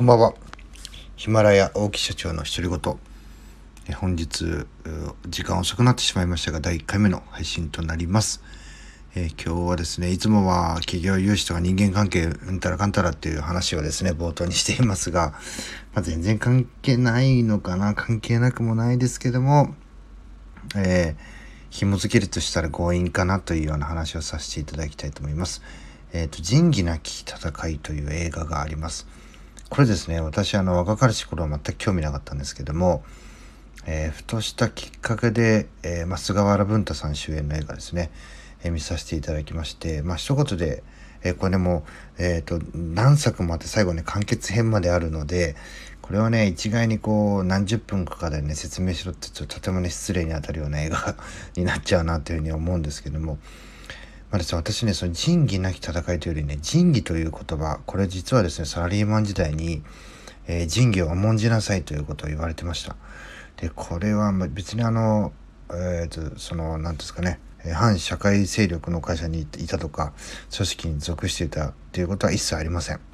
こんばんは。ヒマラヤ大木社長の独り言。え本日、時間遅くなってしまいましたが、第1回目の配信となります。えー、今日はですね、いつもは企業融資とか人間関係、うんたらかんたらっていう話をですね、冒頭にしていますが、まあ、全然関係ないのかな、関係なくもないですけども、えー、紐付けるとしたら強引かなというような話をさせていただきたいと思います。えっ、ー、と、仁義なき戦いという映画があります。これですね、私あの若かりし頃は全く興味なかったんですけども、えー、ふとしたきっかけで、えーまあ、菅原文太さん主演の映画ですね、えー、見させていただきまして、まあ一言で、えー、これも、えっ、と、何作もあって最後ね、完結編まであるので、これはね、一概にこう、何十分かかでね、説明しろってちょっととてもね、失礼にあたるような映画になっちゃうなというふうに思うんですけども、まあですね、私ね、その仁義なき戦いというよりね、仁義という言葉、これ実はですね、サラリーマン時代に、えー、仁義を重んじなさいということを言われてました。で、これは別にあの、えっ、ー、と、その、なんですかね、反社会勢力の会社にいたとか、組織に属していたということは一切ありません。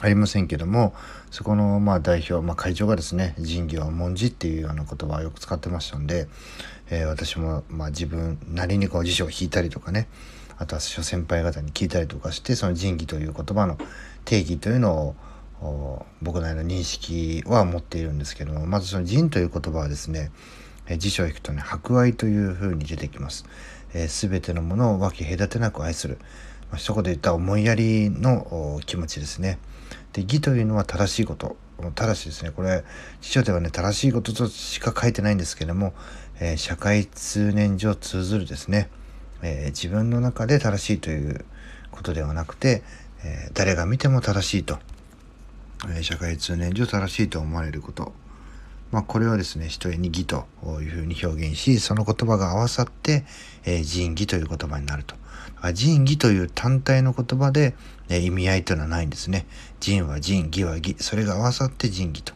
ありませんけども、そこのまあ代表、まあ、会長がですね、仁義を重んじっていうような言葉をよく使ってましたんで、えー、私もまあ自分なりにこう辞書を引いたりとかねあとは諸先輩方に聞いたりとかしてその仁義という言葉の定義というのを僕なりの認識は持っているんですけどもまずその仁という言葉はですね、辞書を引くとね博愛というふうに出てきます。えー、全てのものを分け隔てなく愛する、一言で言った思いやりの気持ちですね。で義というのは正しいこと。ただしですね。これ辞書ではね正しいこととしか書いてないんですけども、えー、社会通念上通ずるですね、えー、自分の中で正しいということではなくて、えー、誰が見ても正しいと、え社会通念上正しいと思われること、まあ、これをですね一重に義というふうに表現しその言葉が合わさって、え仁義という言葉になると。仁義という単体の言葉で、え意味合いというのはないんですね。仁は仁、義は義。それが合わさって仁義と。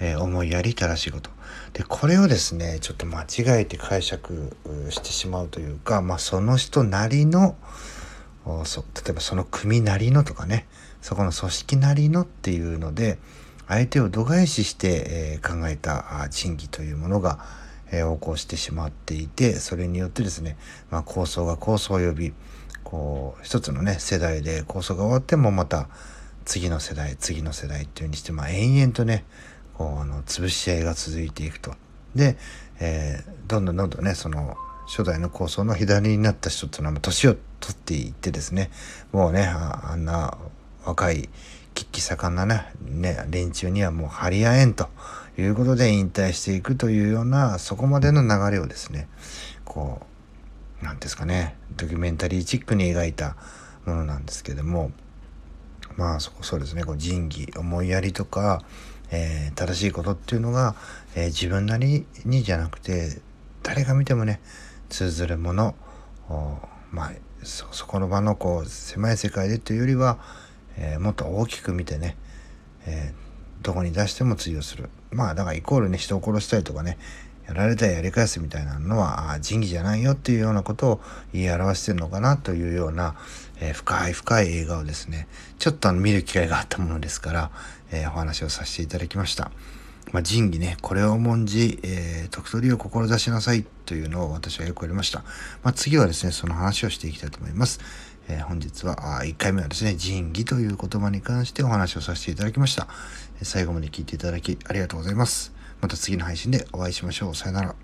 えー、思いやり正しいこと。でこれをですねちょっと間違えて解釈してしまうというか、まあ、その人なりの例えばその組なりのとかねそこの組織なりのっていうので相手を度外視して、え、考えた賃金というものが、え、横行してしまっていてそれによってですね、まあ、構想が構想を呼びこう一つのね世代で構想が終わってもまた次の世代次の世代っていうにして、まあ、延々とねこうあの潰し合いが続いていくと。で、えー、どんどんどんどんねその初代の構想の左になった人っていうのは年を取っていってですねもうねあんな若い喫気盛んなねね連中にはもう張り合えんということで引退していくというようなそこまでの流れをですねこう何ですかねドキュメンタリーチックに描いたものなんですけどもまあそこそうですねこう仁義思いやりとかえー、正しいことっていうのが、えー、自分なりにじゃなくて誰が見てもね通ずるものまあそこの場のこう狭い世界でというよりは、えー、もっと大きく見てね、えどこに出しても通用するまあだからイコールね人を殺したりとかねやられたらやり返すみたいなのは仁義じゃないよっていうようなことを言い表してるのかなというような、えー、深い深い映画をですねちょっとあの見る機会があったものですから、えー、お話をさせていただきました。まあ、仁義ね、これを重んじ、えー、徳取りを志しなさいというのを私はよくやりました。まあ、次はですね、その話をしていきたいと思います。えー、本日はあ1回目はですね、仁義という言葉に関してお話をさせていただきました。最後まで聞いていただきありがとうございます。また次の配信でお会いしましょう。さよなら。